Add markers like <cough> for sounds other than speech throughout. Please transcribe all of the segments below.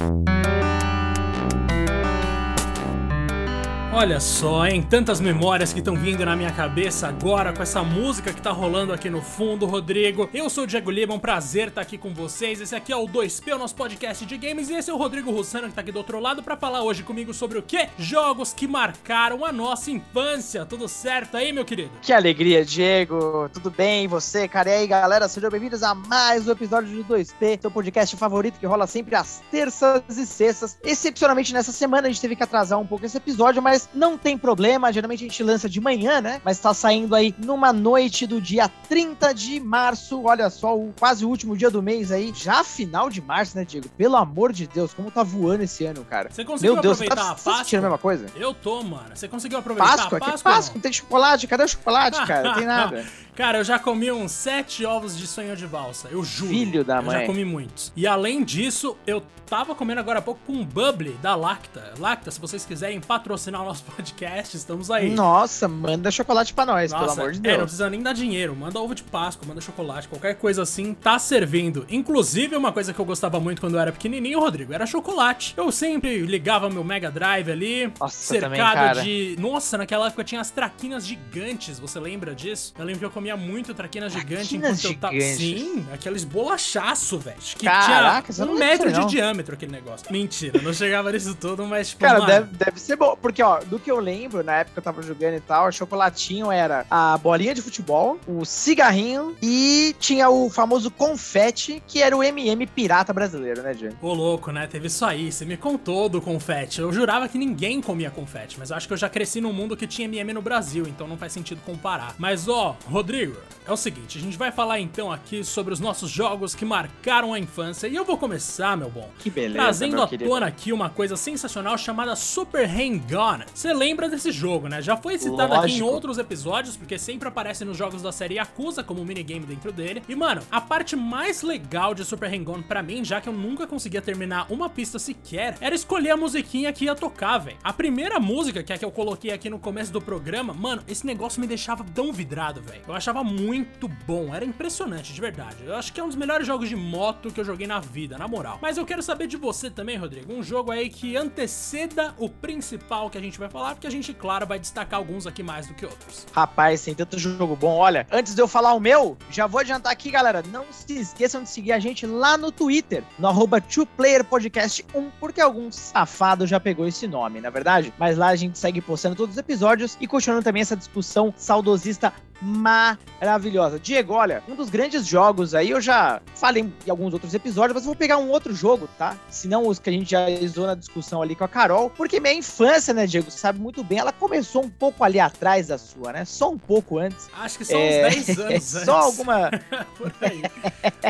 Thank you. Olha só, hein? Tantas memórias que estão vindo na minha cabeça agora com essa música que tá rolando aqui no fundo, Rodrigo. Eu sou o Diego Lima, um prazer estar aqui com vocês. Esse aqui é o 2P, o nosso podcast de games, e esse é o Rodrigo Russano que tá aqui do outro lado para falar hoje comigo sobre o quê? Jogos que marcaram a nossa infância. Tudo certo aí, meu querido? Que alegria, Diego. Tudo bem? Você, cara? E aí, galera? Sejam bem-vindos a mais um episódio de 2P, seu podcast favorito que rola sempre às terças e sextas. Excepcionalmente nessa semana a gente teve que atrasar um pouco esse episódio, mas não tem problema, geralmente a gente lança de manhã, né? Mas tá saindo aí numa noite do dia 30 de março, olha só, o, quase o último dia do mês aí, já final de março, né, Diego? Pelo amor de Deus, como tá voando esse ano, cara. Você conseguiu Meu Deus, aproveitar você tá, a você tá Páscoa? sentindo a mesma coisa? Eu tô, mano. Você conseguiu aproveitar Páscoa? a Que Páscoa? Páscoa? Não tem chocolate? Cadê o chocolate, cara? Não tem <laughs> nada. Cara, eu já comi uns sete ovos de sonho de valsa, eu juro. Filho da eu mãe. já comi muitos. E além disso, eu tava comendo agora há pouco com um Bubble da Lacta. Lacta, se vocês quiserem patrocinar o nosso <laughs> podcast, estamos aí. Nossa, manda chocolate pra nós, pelo amor de É, não Deus. precisa nem dar dinheiro. Manda ovo de Páscoa, manda chocolate, qualquer coisa assim, tá servindo. Inclusive, uma coisa que eu gostava muito quando eu era pequenininho, Rodrigo, era chocolate. Eu sempre ligava meu Mega Drive ali, Nossa, cercado também, cara. de. Nossa, naquela época tinha as traquinas gigantes, você lembra disso? Eu lembro que eu comia muito traquinas gigantes Traquinas enquanto eu tava. gigantes? Sim, aqueles bolachaço, velho. Que Caraca, tinha um metro de diâmetro aquele negócio. Mentira, não chegava nisso tudo, mas tipo. Cara, mano, deve, deve ser bom. Porque, ó, do que eu lembro, na época que eu tava jogando e tal, o chocolatinho era a bolinha de futebol, o cigarrinho e tinha o famoso confete, que era o MM pirata brasileiro, né, Diego? Ô louco, né? Teve isso aí. Você me contou do confete. Eu jurava que ninguém comia confete, mas eu acho que eu já cresci num mundo que tinha MM no Brasil, então não faz sentido comparar. Mas ó, Rodrigo, é o seguinte, a gente vai falar então aqui sobre os nossos jogos que marcaram a infância e eu vou começar, meu bom. Que beleza, Trazendo à tona aqui uma coisa sensacional chamada Super Hang-On. Você lembra desse jogo, né? Já foi citado aqui em Lógico. outros episódios, porque sempre aparece nos jogos da série Yakuza como minigame dentro dele. E, mano, a parte mais legal de Super Hang-On pra mim, já que eu nunca conseguia terminar uma pista sequer, era escolher a musiquinha que ia tocar, velho. A primeira música, que é a que eu coloquei aqui no começo do programa, mano, esse negócio me deixava tão vidrado, velho. Eu achava muito bom, era impressionante, de verdade. Eu acho que é um dos melhores jogos de moto que eu joguei na vida, na moral. Mas eu quero saber de você também, Rodrigo. Um jogo aí que anteceda o principal que a gente vai falar, porque a gente, claro, vai destacar alguns aqui mais do que outros. Rapaz, tem tanto jogo bom. Olha, antes de eu falar o meu, já vou adiantar aqui, galera. Não se esqueçam de seguir a gente lá no Twitter, no arroba 2playerpodcast1, porque algum safado já pegou esse nome, na é verdade? Mas lá a gente segue postando todos os episódios e continuando também essa discussão saudosista maravilhosa. Diego, olha, um dos grandes jogos aí, eu já falei em alguns outros episódios, mas eu vou pegar um outro jogo, tá? Se não os que a gente já usou na discussão ali com a Carol, porque minha infância, né, Diego, você sabe muito bem, ela começou um pouco ali atrás da sua, né? Só um pouco antes. Acho que são É, uns <laughs> 10 anos antes. Só alguma. <laughs> Por aí.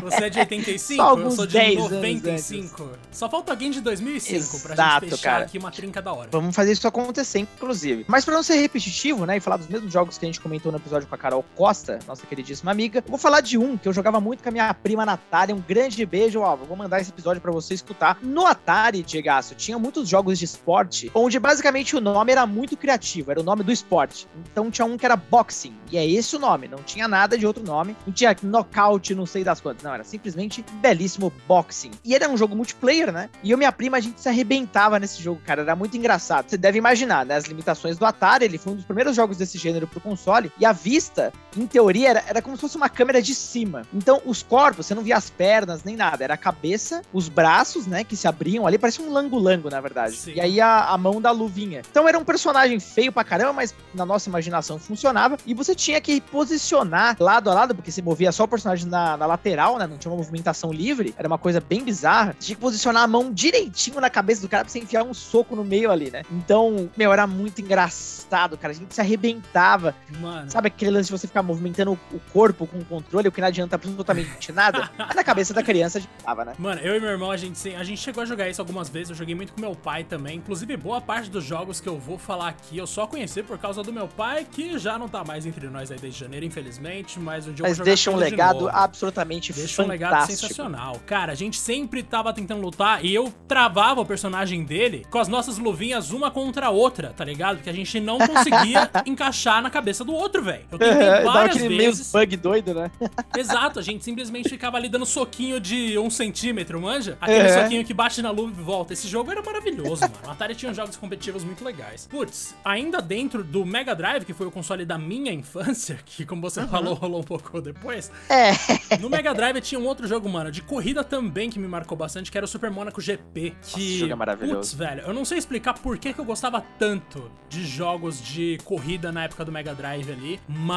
Você é de 85, Só eu alguns sou de 10 anos 95. Só falta alguém de 2005 pra Exato, gente fechar cara. aqui uma trinca da hora. Vamos fazer isso acontecer, inclusive. Mas pra não ser repetitivo, né, e falar dos mesmos jogos que a gente comentou no episódio com a Carol Costa, nossa queridíssima amiga, vou falar de um que eu jogava muito com a minha prima Natália. Um grande beijo, ó. Vou mandar esse episódio pra você escutar. No Atari, Diegaço, tinha muitos jogos de esporte, onde basicamente o nome era muito criativo, era o nome do esporte. Então tinha um que era Boxing, e é esse o nome, não tinha nada de outro nome. Não tinha Knockout, não sei das quantas. Não, era simplesmente belíssimo Boxing. E era um jogo multiplayer, né? E eu e minha prima, a gente se arrebentava nesse jogo, cara. Era muito engraçado. Você deve imaginar, né? As limitações do Atari, ele foi um dos primeiros jogos desse gênero pro console. E a vista, em teoria, era, era como se fosse uma câmera de cima. Então, os corpos, você não via as pernas nem nada. Era a cabeça, os braços, né? Que se abriam ali, parecia um lango-lango, na verdade. Sim. E aí a, a mão da luvinha. Então, era um personagem feio pra caramba, mas na nossa imaginação funcionava. E você tinha que posicionar lado a lado, porque você movia só o personagem na, na lateral, né? Não tinha uma movimentação livre. Era uma coisa bem bizarra. Você tinha que posicionar a mão direitinho na cabeça do cara pra você enfiar um soco no meio ali, né? Então, meu, era muito engraçado, cara. A gente se arrebentava. Mano. Sabe aquele lance de você ficar movimentando o corpo com o controle, o que não adianta absolutamente nada? Mas <laughs> na cabeça da criança adiantava, né? Mano, eu e meu irmão, a gente, a gente chegou a jogar isso algumas vezes. Eu joguei muito com meu pai também. Inclusive, boa parte dos jogos que eu vou falar aqui eu só conheci por causa do meu pai, que já não tá mais entre nós aí desde janeiro, infelizmente. Mas um dia eu Mas vou jogar deixa um tudo de legado novo. absolutamente Deixa um legado fantástico. sensacional. Cara, a gente sempre tava tentando lutar e eu travava o personagem dele com as nossas luvinhas uma contra a outra, tá ligado? Porque a gente não conseguia <laughs> encaixar na cabeça do outro, velho. Eu tentei várias aquele vezes. meio bug doido, né? <laughs> Exato, a gente simplesmente ficava ali dando soquinho de um centímetro, manja? Aquele É. soquinho que bate na luva e volta. Esse jogo era maravilhoso, mano. O Atari tinha jogos competitivos muito legais. Putz, ainda dentro do Mega Drive, que foi o console da minha infância, <laughs> que como você falou, rolou um pouco depois. É. No Mega Drive tinha um outro jogo, mano, de corrida também que me marcou bastante, que era o Super Monaco GP. Que, esse jogo é maravilhoso. Putz, velho, eu não sei explicar por que, que eu gostava tanto de jogos de corrida na época do Mega Drive ali, mas,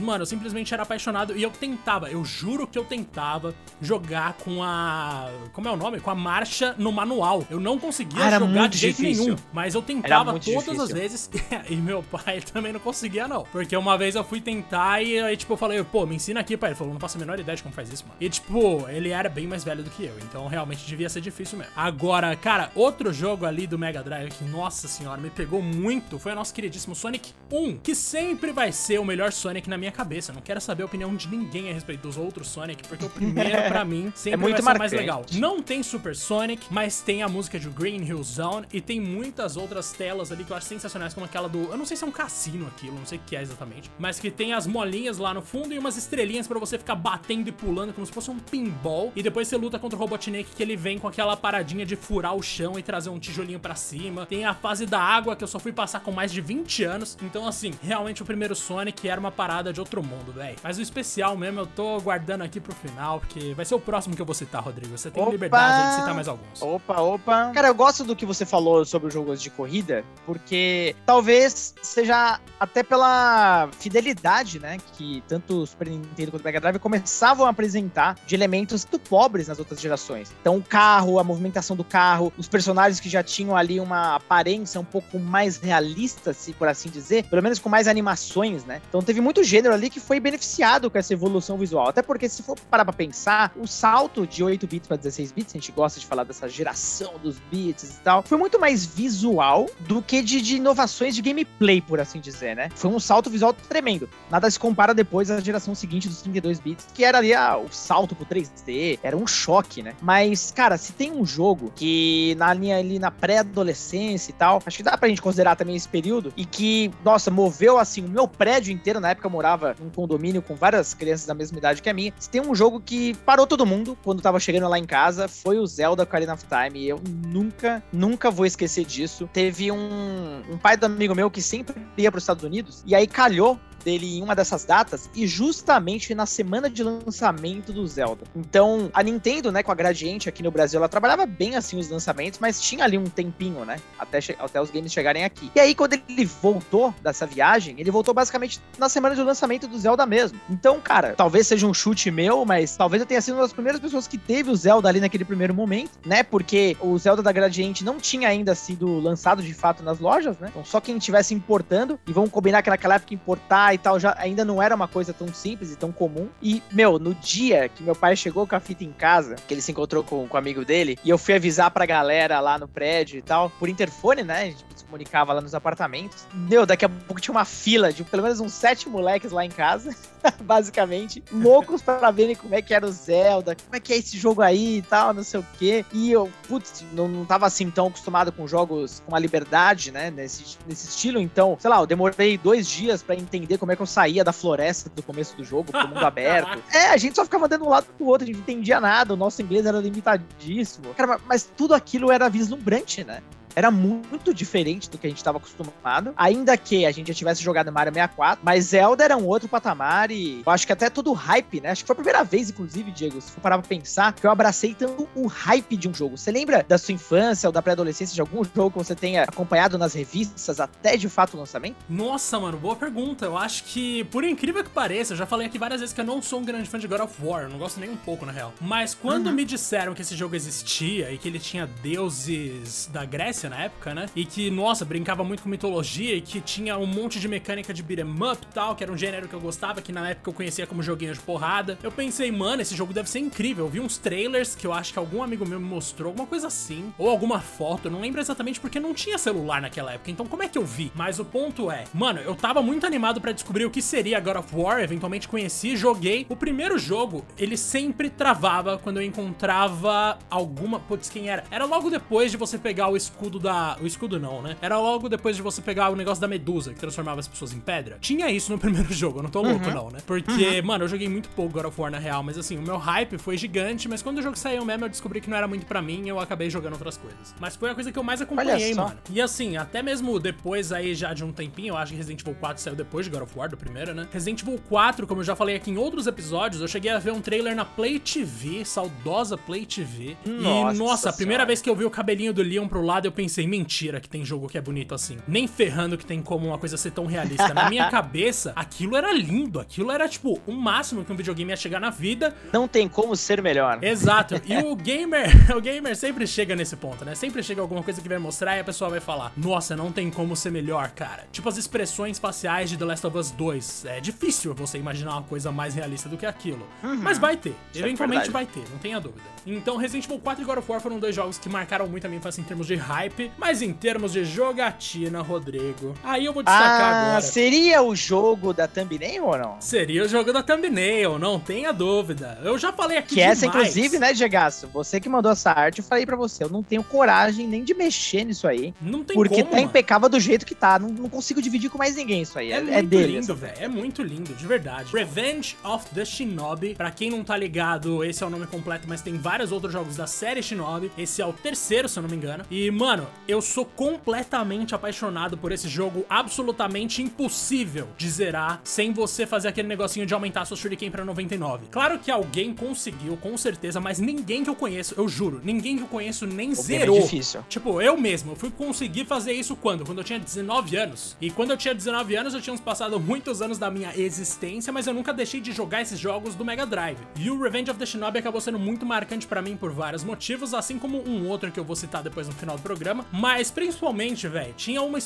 mano, eu simplesmente era apaixonado e eu tentava, eu juro que eu tentava jogar com a. Como é o nome? Com a marcha no manual. Eu não conseguia Ah, era jogar muito de jeito difícil. nenhum, mas eu tentava todas difícil. as vezes <laughs> e meu pai <laughs> também não conseguia, não. Porque uma vez eu fui tentar e aí, tipo, eu falei, pô, me ensina aqui, pai. Ele falou, não faço a menor ideia de como faz isso, mano. E, tipo, ele era bem mais velho do que eu, então realmente devia ser difícil mesmo. Agora, cara, outro jogo ali do Mega Drive que, nossa senhora, me pegou muito foi o nosso queridíssimo Sonic 1, que sempre vai ser o melhor Sonic na minha cabeça. Não quero saber a opinião de ninguém a respeito dos outros Sonic, porque o primeiro, pra mim, <laughs> sempre muito vai mais legal. Não tem Super Sonic, mas tem a música de Green Hill Zone e tem muitas outras telas ali que eu acho sensacionais, como aquela do. Eu não sei se é um cassino aquilo, não sei o que é exatamente. Mas que tem as molinhas lá no fundo e umas estrelinhas pra você ficar batendo e pulando como se fosse um pinball. E depois você luta contra o Robotnik que ele vem com aquela paradinha de furar o chão e trazer um tijolinho pra cima. Tem a fase da água que eu só fui passar com mais de 20 anos. Então, assim, realmente o primeiro Sonic era uma parada de outro mundo, velho. Mas o especial mesmo eu tô guardando aqui pro final, porque vai ser o próximo que eu vou citar, Rodrigo. Você tem Opa! liberdade de citar mais alguns. Opa, opa. Cara, eu gosto do que você falou sobre os jogos de corrida, porque talvez seja até pela fidelidade, né, que tanto o Super Nintendo quanto o Mega Drive começavam a apresentar de elementos muito pobres nas outras gerações. Então, o carro, a movimentação do carro, os personagens que já tinham ali uma aparência um pouco mais realista, se por assim dizer, pelo menos com mais animações, né? Então, teve muito gênero ali que foi beneficiado com essa evolução visual. Até porque, se for parar pra pensar, o salto de 8 bits para 16 bits, a gente gosta de falar dessa geração dos bits e tal, foi muito mais visual do que de, de inovações de gameplay, por assim dizer, né? Foi um salto visual tremendo. Nada se compara depois à geração seguinte dos 32 bits, que era ali ah, o salto pro 3D, era um choque, né? Mas, cara, se tem um jogo que na linha ali na pré-adolescência e tal, acho que dá pra gente considerar também esse período, e que, nossa, moveu assim o meu prédio inteiro, na época eu morava num condomínio com várias crianças da mesma idade que a minha. Se tem um jogo que parou todo mundo quando tava chegando lá em casa, foi o Zelda Ocarina of Time. E eu nunca, nunca vou esquecer disso. Teve um, um pai do amigo meu que sempre ia para os Estados Unidos, e aí calhou dele em uma dessas datas e justamente na semana de lançamento do Zelda. Então, a Nintendo, né, com a Gradiente aqui no Brasil, ela trabalhava bem assim os lançamentos, mas tinha ali um tempinho, né, até, até os games chegarem aqui. E aí, quando ele voltou dessa viagem, ele voltou basicamente na semana de lançamento do Zelda mesmo. Então, cara, talvez seja um chute meu, mas talvez eu tenha sido uma das primeiras pessoas que teve o Zelda ali naquele primeiro momento, né, porque o Zelda da Gradiente não tinha ainda sido lançado de fato nas lojas, né, então só quem estivesse importando, e vamos combinar que naquela época importar e tal já ainda não era uma coisa tão simples e tão comum. E, meu, no dia que meu pai chegou com a fita em casa, que ele se encontrou com, com o amigo dele, e eu fui avisar pra galera lá no prédio e tal, por interfone, né? A gente se comunicava lá nos apartamentos. Meu, daqui a pouco tinha uma fila de pelo menos uns sete moleques lá em casa, <laughs> basicamente, loucos pra verem como é que era o Zelda, como é que é esse jogo aí e tal, não sei o quê. E eu, putz, não, não tava assim tão acostumado com jogos com a liberdade, né? Nesse, nesse estilo, então, sei lá, eu demorei dois dias pra entender como é que eu saía da floresta do começo do jogo, pro mundo <laughs> aberto. É, a gente só ficava andando de um lado pro outro, a gente não entendia nada, o nosso inglês era limitadíssimo. Cara, mas tudo aquilo era vislumbrante, né? Era muito diferente do que a gente estava acostumado. Ainda que a gente já tivesse jogado Mario 64, mas Zelda era um outro patamar e eu acho que até todo o hype, né? Acho que foi a primeira vez, inclusive, Diego, se for parar pra pensar, que eu abracei tanto o hype de um jogo. Você lembra da sua infância ou da pré-adolescência de algum jogo que você tenha acompanhado nas revistas até de fato o lançamento? Nossa, mano, boa pergunta. Eu acho que, por incrível que pareça, eu já falei aqui várias vezes que eu não sou um grande fã de God of War, eu não gosto nem um pouco, na real. Mas quando me disseram que esse jogo existia e que ele tinha deuses da Grécia na época, né? E que, nossa, brincava muito com mitologia e que tinha um monte de mecânica de beat'em up e tal, que era um gênero que eu gostava, que na época eu conhecia como joguinho de porrada. Eu pensei, mano, esse jogo deve ser incrível. Eu vi uns trailers que eu acho que algum amigo meu me mostrou, alguma coisa assim, ou alguma foto, eu não lembro exatamente porque não tinha celular naquela época, então como é que eu vi? Mas o ponto é, mano, eu tava muito animado pra descobrir o que seria God of War, eventualmente conheci, joguei. O primeiro jogo, ele sempre travava quando eu encontrava alguma. Putz, quem era? Era logo depois de você pegar o escudo escudo da. O escudo não, né? Era logo depois de você pegar o negócio da medusa, que transformava as pessoas em pedra. Tinha isso no <laughs> primeiro jogo, eu não tô louco, Uhum. não, né? Porque, mano, eu joguei muito pouco God of War na real, mas assim, o meu hype foi gigante, mas quando o jogo saiu mesmo, eu descobri que não era muito pra mim e eu acabei jogando outras coisas. Mas foi a coisa que eu mais acompanhei, mano. E assim, até mesmo depois aí já de um tempinho, eu acho que Resident Evil 4 saiu depois de God of War, do primeiro, né? Resident Evil 4, como eu já falei aqui em outros episódios, eu cheguei a ver um trailer na Play TV, saudosa Play TV. e, Nossa nossa, a primeira Senhora. vez que eu vi o cabelinho do Leon pro lado, eu pensei, mentira que tem jogo que é bonito assim. Nem ferrando que tem como uma coisa ser tão realista. Na minha <laughs> cabeça, aquilo era lindo, aquilo era tipo o máximo que um videogame ia chegar na vida. Não tem como ser melhor. Exato. E <laughs> o gamer, <laughs> o gamer sempre chega nesse ponto, né? Sempre chega alguma coisa que vai mostrar e a pessoa vai falar: "Nossa, não tem como ser melhor, cara". Tipo as expressões faciais de The Last of Us 2. É difícil você imaginar uma coisa mais realista do que aquilo. Mas vai ter. Isso é Eventualmente verdade. vai ter, não tenha dúvida. Então, Resident Evil 4 e God of War foram dois jogos que marcaram muito a minha infância em termos de hype, mas em termos de jogatina, Rodrigo. Aí eu vou destacar Ah, agora. seria o jogo da thumbnail ou não? Seria o jogo da thumbnail, não tenha dúvida. Eu já falei aqui Que essa, demais. inclusive, né, Gegaço? Você que mandou essa arte, eu falei pra você, eu não tenho coragem nem de mexer nisso aí. Não tem porque como, tá impecável do jeito que tá. Não, não consigo dividir com mais ninguém isso aí. É, É, muito é dele. lindo, essa velho. É muito lindo, de verdade. Revenge of the Shinobi. Pra quem não tá ligado, esse é o nome completo, mas tem vários outros jogos da série Shinobi. Esse é o terceiro, se eu não me engano. E, mano, eu sou completamente apaixonado por esse jogo absolutamente impossível de zerar sem você fazer aquele negocinho de aumentar sua Shuriken pra 99. Claro que alguém conseguiu, com certeza, mas ninguém que eu conheço, eu juro, ninguém que eu conheço nem O zerou. É difícil. Tipo, eu mesmo, eu fui conseguir fazer isso quando? Quando eu tinha 19 anos. E quando eu tinha 19 anos, eu tinha passado muitos anos da minha existência, mas eu nunca deixei de jogar esses jogos do Mega Drive. E o Revenge of the Shinobi acabou sendo muito marcante pra mim por vários motivos, assim como um outro que eu vou citar depois no final do programa. Mas principalmente, velho, tinha uma,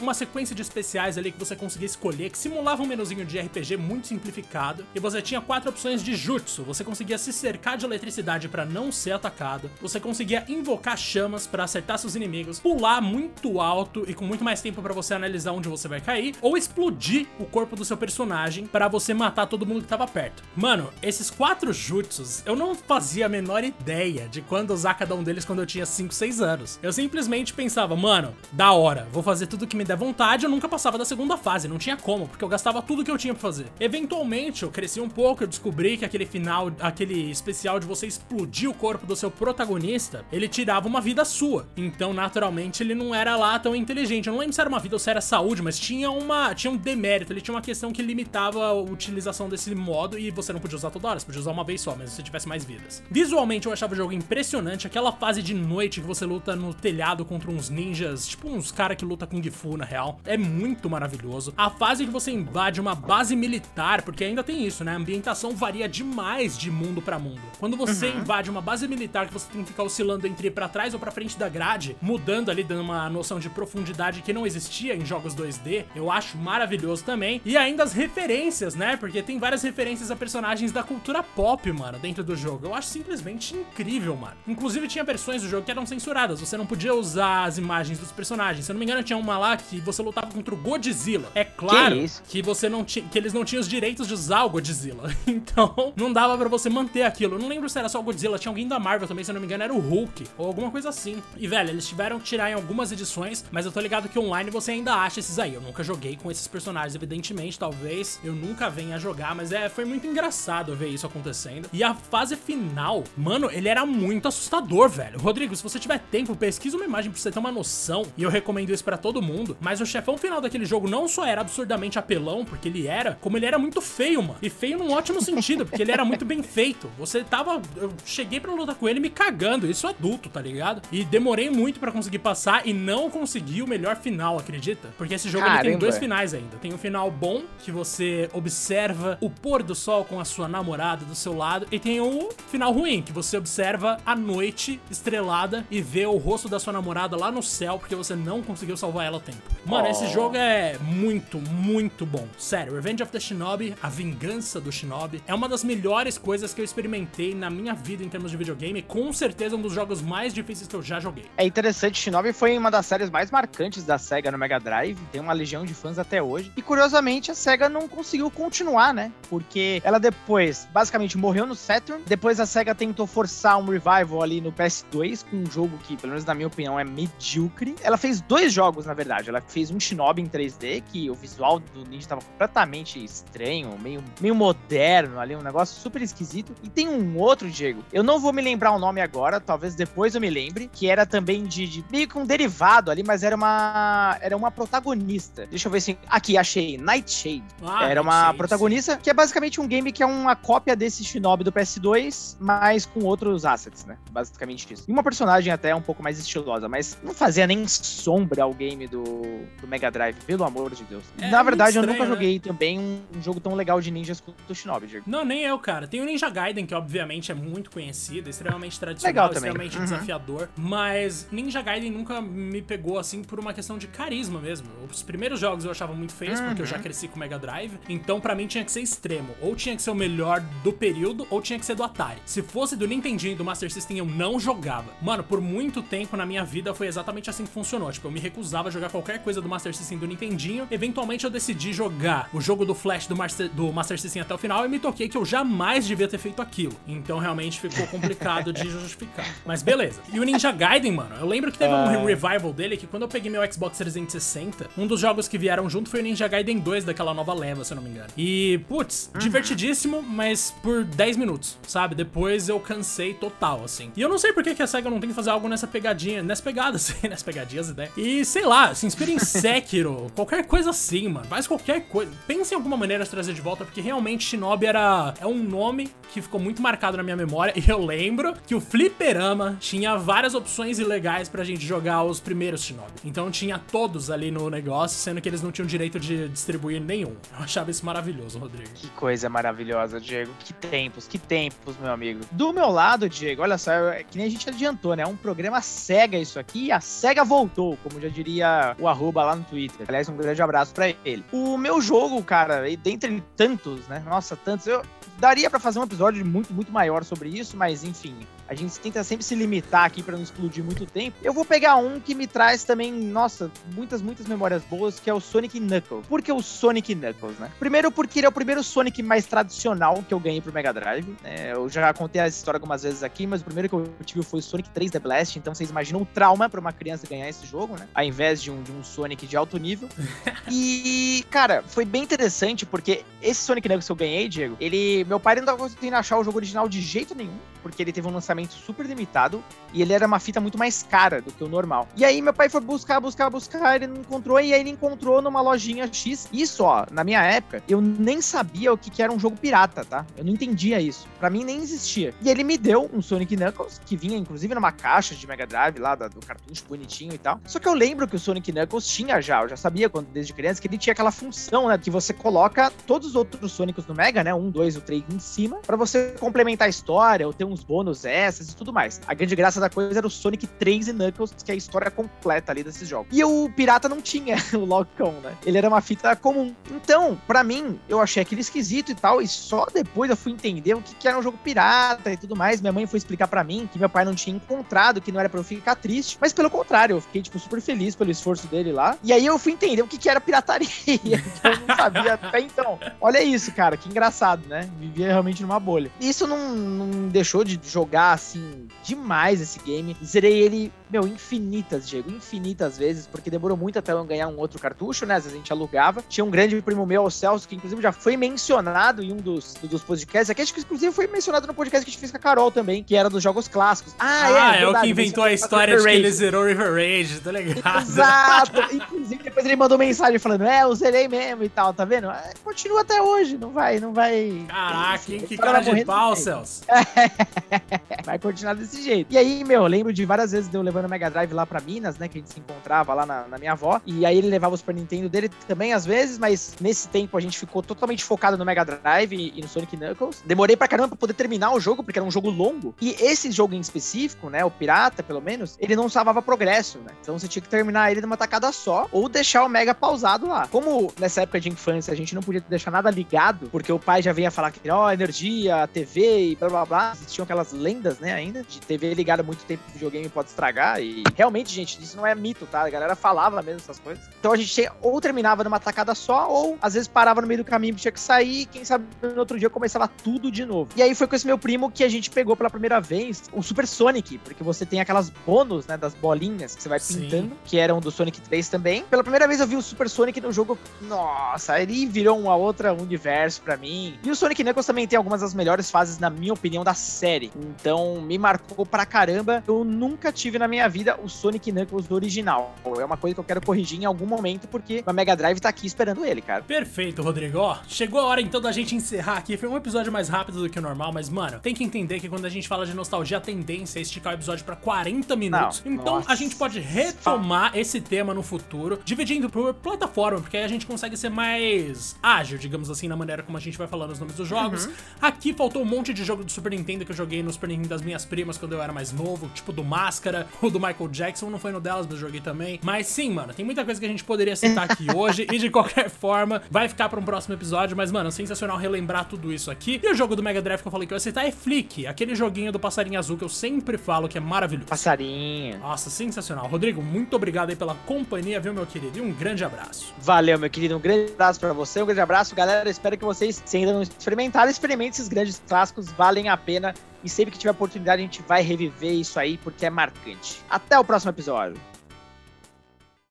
uma sequência de especiais ali que você conseguia escolher, que simulava um menuzinho de RPG muito simplificado. E você tinha quatro opções de jutsu. Você conseguia se cercar de eletricidade pra não ser atacado. Você conseguia invocar chamas pra acertar seus inimigos, pular muito alto e com muito mais tempo pra você analisar onde você vai cair, ou explodir o corpo do seu personagem pra você matar todo mundo que tava perto. Mano, esses quatro jutsus, eu não fazia a menor ideia de quando usar cada um deles quando eu tinha 5, 6 anos. Eu simplesmente pensava, mano, da hora, vou fazer tudo que me der vontade, eu nunca passava da segunda fase, não tinha como, porque eu gastava tudo que eu tinha pra fazer. Eventualmente, eu cresci um pouco, eu descobri que aquele final, aquele especial de você explodir o corpo do seu protagonista, ele tirava uma vida sua. Então, naturalmente, ele não era lá tão inteligente. Eu não lembro se era uma vida ou se era saúde, mas tinha uma, tinha um demérito, ele tinha uma questão que limitava a utilização desse modo e você não podia usar toda hora, você podia usar uma vez só, mas se tivesse mais vidas. Visualmente, eu achava o jogo impressionante, aquela fase de noite que você luta no telhado contra uns ninjas, tipo uns cara que luta Kung Fu, na real, é muito maravilhoso. A fase que você invade uma base militar, porque ainda tem isso, né? A ambientação varia demais de mundo pra mundo. Quando você invade uma base militar que você tem que ficar oscilando entre ir pra trás ou pra frente da grade, mudando ali, dando uma noção de profundidade que não existia em jogos 2D, eu acho maravilhoso também. E ainda as referências, né? Porque tem várias referências a personagens da cultura pop, mano, dentro do jogo. Eu acho simplesmente incrível, mano. Inclusive tinha versões do jogo que eram censuradas, você não podia usar as imagens dos personagens. Se eu não me engano, tinha uma lá que você lutava contra o Godzilla. É claro Que que você não tinha, que eles não tinham os direitos de usar o Godzilla. <laughs> Então, não dava pra você manter aquilo. Eu não lembro se era só o Godzilla, tinha alguém da Marvel também, se eu não me engano, era o Hulk ou alguma coisa assim. E velho, eles tiveram que tirar em algumas edições, mas eu tô ligado que online você ainda acha esses aí. Eu nunca joguei com esses personagens, evidentemente, talvez eu nunca venha a jogar, mas é, foi muito engraçado ver isso acontecendo. E a fase final, mano, ele era muito assustador, velho. Rodrigo, se você tiver tempo, pesquisa uma imagem pra você ter uma noção, e eu recomendo isso pra todo mundo, mas o chefão final daquele jogo não só era absurdamente apelão, porque ele era, como ele era muito feio, mano. E feio num ótimo sentido, porque ele era muito bem feito. Você tava. Eu cheguei pra lutar com ele me cagando, isso é adulto, tá ligado? E demorei muito pra conseguir passar e não consegui o melhor final, acredita? Porque esse jogo ele tem dois finais ainda. Tem um final bom, que você observa o pôr do sol com a sua namorada do seu lado, e tem o final ruim, que você observa a noite estrelada e vê o rosto da sua namorada lá no céu, porque você não conseguiu salvar ela a tempo. Mano, Oh. esse jogo é muito, muito bom. Sério, Revenge of the Shinobi, a vingança do Shinobi, é uma das melhores coisas que eu experimentei na minha vida em termos de videogame. Com certeza um dos jogos mais difíceis que eu já joguei. É interessante, Shinobi foi uma das séries mais marcantes da SEGA no Mega Drive, tem uma legião de fãs até hoje. E curiosamente, a SEGA não conseguiu continuar, né? Porque ela depois, basicamente, morreu no Saturn. Depois a SEGA tentou forçar um revival ali no PS2, com um jogo que, pelo menos na minha opinião, opinião, é medíocre. Ela fez dois jogos, na verdade. Ela fez um Shinobi em 3D, que o visual do Ninja tava completamente estranho, meio, meio moderno ali, um negócio super esquisito. E tem um outro, Diego, eu não vou me lembrar o nome agora, talvez depois eu me lembre, que era também de, de meio que um derivado ali, mas era uma era uma protagonista. Deixa eu ver se aqui achei Nightshade. Ah, era uma Nightshade, protagonista sim. que é basicamente um game que é uma cópia desse Shinobi do PS2, mas com outros assets, né? Basicamente isso. E uma personagem até um pouco mais estilosa, mas não fazia nem sombra ao game do, do Mega Drive, pelo amor de Deus. É, Na verdade, estranho, eu nunca né? joguei também um, jogo tão legal de ninjas quanto o Shinobi, Diego. Não, nem eu, cara. Tem o Ninja Gaiden, que obviamente é muito conhecido, extremamente tradicional, extremamente uhum. desafiador, mas Ninja Gaiden nunca me pegou assim por uma questão de carisma mesmo. Os primeiros jogos eu achava muito feios, uhum. porque eu já uhum. cresci com o Mega Drive, então para mim tinha que ser extremo. Ou tinha que ser o melhor do período, ou tinha que ser do Atari. Se fosse do Nintendinho e do Master System, eu não jogava. Mano, por muito tempo na minha vida foi exatamente assim que funcionou. Tipo, eu me recusava a jogar qualquer coisa do Master System do Nintendinho. Eventualmente eu decidi jogar o jogo do Flash do Master, do Master System até o final e me toquei que eu jamais devia ter feito aquilo. Então realmente ficou complicado de <laughs> justificar. Mas beleza. E o Ninja Gaiden, mano, eu lembro que teve um é. revival dele que quando eu peguei meu Xbox 360, um dos jogos que vieram junto foi o Ninja Gaiden 2 daquela nova leva, se eu não me engano. E, putz, uhum. divertidíssimo, mas por 10 minutos, sabe? Depois eu cansei total, assim. E eu não sei por que, que a SEGA não tem que fazer algo nessa pegadinha, nessa pegada, <laughs> assim, nessa pegadinhas, ideia. E sei lá, se inspira em Sekiro, <laughs> qualquer coisa assim, mano. Faz qualquer coisa. Pense em alguma maneira de trazer de volta, porque realmente Shinobi era é um nome que ficou muito marcado na minha memória. <laughs> E eu lembro que o Fliperama tinha várias opções ilegais pra gente jogar os primeiros Shinobi. Então tinha todos ali no negócio, sendo que eles não tinham direito de distribuir nenhum. Eu achava isso maravilhoso, Rodrigo. Que coisa maravilhosa, Diego. Que tempos, que tempos, meu amigo. Do meu lado, Diego, olha só, é que nem a gente adiantou, né? É um programa cega isso aqui. A SEGA voltou, como já diria o arroba lá no Twitter. Aliás, um grande abraço para ele. O meu jogo, cara, dentre tantos, né? Nossa, tantos. Eu daria para fazer um episódio muito, muito maior sobre isso, mas enfim, a gente tenta sempre se limitar aqui para não explodir muito tempo. Eu vou pegar um que me traz também, nossa, muitas, muitas memórias boas, que é o Sonic Knuckles. Por que o Sonic Knuckles, né? Primeiro porque ele é o primeiro Sonic mais tradicional que eu ganhei pro Mega Drive. É, eu já contei essa história algumas vezes aqui, mas o primeiro que eu tive foi o Sonic 3 The Blast, então vocês imaginam o trauma para uma criança ganhar esse jogo, né? Ao invés de um, de um Sonic de alto nível. <laughs> e, cara, foi bem interessante porque esse Sonic Knuckles que eu ganhei, Diego, ele. Meu pai não tava conseguindo achar o jogo original de jeito nenhum, porque ele teve um lançamento super limitado e ele era uma fita muito mais cara do que o normal. E aí meu pai foi buscar, buscar, buscar, ele não encontrou e aí ele encontrou numa lojinha X. Isso, ó, na minha época, eu nem sabia o que, que era um jogo pirata, tá? Eu não entendia isso. Para mim nem existia. E ele me deu um Sonic Knuckles, que vinha inclusive numa caixa de Mega Drive lá do cartucho bonitinho e tal. Só que eu lembro que o Sonic Knuckles tinha já, eu já sabia quando desde criança que ele tinha aquela função, né, que você coloca todos os outros Sonicos no Mega, né, um, dois, o três em cima, para você complementar a história ou ter uns bônus essas e tudo mais. A grande graça da coisa era o Sonic 3 e Knuckles, que é a história completa ali desses jogos. E o Pirata não tinha <laughs> o Lock-On, né? Ele era uma fita comum. Então, para mim, eu achei aquele esquisito e tal, e só depois eu fui entender o que, que era um jogo pirata e tudo mais. Minha mãe foi explicar para mim que meu pai não tinha encontrado, que não era pra eu ficar triste, mas pelo contrário, eu fiquei, tipo, super feliz pelo esforço dele lá. E aí eu fui entender o que, que era pirataria, que <laughs> eu não sabia até então. Olha isso, cara, que engraçado, né? Vivia realmente numa bolha. Isso não, não deixou de jogar, assim, demais esse game. Zerei ele, meu, infinitas, Diego, infinitas vezes, porque demorou muito até eu ganhar um outro cartucho, né? Às vezes a gente alugava. Tinha um grande primo meu, o Celso, que inclusive já foi mencionado em um dos, dos podcasts. Aqui acho que inclusive foi mencionado no podcast que a gente fez com a Carol também, que era dos jogos clássicos. Ah, é, ah é, é, o que inventou a história de que ele zerou River Rage, tá ligado? Exato. inclusive depois ele mandou mensagem falando, é, eu zerei mesmo e tal, tá vendo? É, continua até hoje, não vai, não vai... Caraca, que, que cara de pau, Celso. <laughs> vai continuar desse jeito. E aí, meu, eu lembro de várias vezes de eu levando o Mega Drive lá pra Minas, né? Que a gente se encontrava lá na, na minha avó. E aí ele levava o Super Nintendo dele também, às vezes, mas nesse tempo a gente ficou totalmente focado no Mega Drive e, e no Sonic Knuckles. Demorei pra caramba pra poder terminar o jogo, porque era um jogo longo. E esse jogo em específico, né? O Pirata, pelo menos, ele não salvava progresso, né? Então você tinha que terminar ele numa tacada só, ou deixar o Mega pausado lá. Como nessa época de infância a gente não podia deixar nada ligado, porque o pai já vinha falar que, ó, oh, energia, TV e blá blá blá. Existiam aquelas lendas, né, ainda, de TV ligada muito tempo videogame pode estragar jogar. E realmente, gente, isso não é mito, tá? A galera falava mesmo essas coisas. Então a gente ou terminava numa tacada só, ou às vezes parava no meio do caminho, tinha que sair, e quem sabe no outro dia começava tudo de novo. E aí foi com esse meu primo que a gente pegou pela primeira vez o Super Sonic, porque você tem aquelas bônus, né, das bolinhas que você vai Sim. pintando, que eram do Sonic 3 também. Pela primeira vez eu vi o Super Sonic no jogo, nossa, ele virou uma outra universo pra mim. E o Sonic Knuckles também tem algumas das melhores fases, na minha opinião, da série. Então me marcou pra caramba. Eu nunca tive na minha vida o Sonic Knuckles original. É uma coisa que eu quero corrigir em algum momento, porque a Mega Drive tá aqui esperando ele, cara. Perfeito, Rodrigo. Ó, chegou a hora então da gente encerrar aqui. Foi um episódio mais rápido do que o normal, mas, mano, tem que entender que quando a gente fala de nostalgia, a tendência é esticar o episódio pra 40 minutos. Não, então nossa. a gente pode retomar esse tema no futuro, dividindo por plataforma, porque aí a gente consegue ser mais ágil, digamos assim, na maneira como a gente vai falando os nomes dos jogos. Aqui faltou um monte de jogo do Super Nintendo que eu joguei no Super Nintendo das minhas primas quando eu era mais novo, tipo do Máscara, o do Michael Jackson, não foi no delas, mas joguei também. Mas sim, mano, tem muita coisa que a gente poderia citar aqui <laughs> hoje e de qualquer forma vai ficar pra um próximo episódio, mas mano, sensacional relembrar tudo isso aqui. E o jogo do Mega Drive que eu falei que eu ia citar é Flick, aquele joguinho do passarinho azul que eu sempre falo que é maravilhoso. Passarinho. Nossa, sensacional. Rodrigo, muito obrigado aí pela companhia, viu, meu querido? E um grande abraço. Valeu, meu querido. Um grande abraço pra você, um grande abraço, galera. Espero que vocês, se ainda não experimentaram, experimentem esses grandes clássicos, valem a pena. E sempre que tiver oportunidade, a gente vai reviver isso aí, porque é marcante. Até o próximo episódio.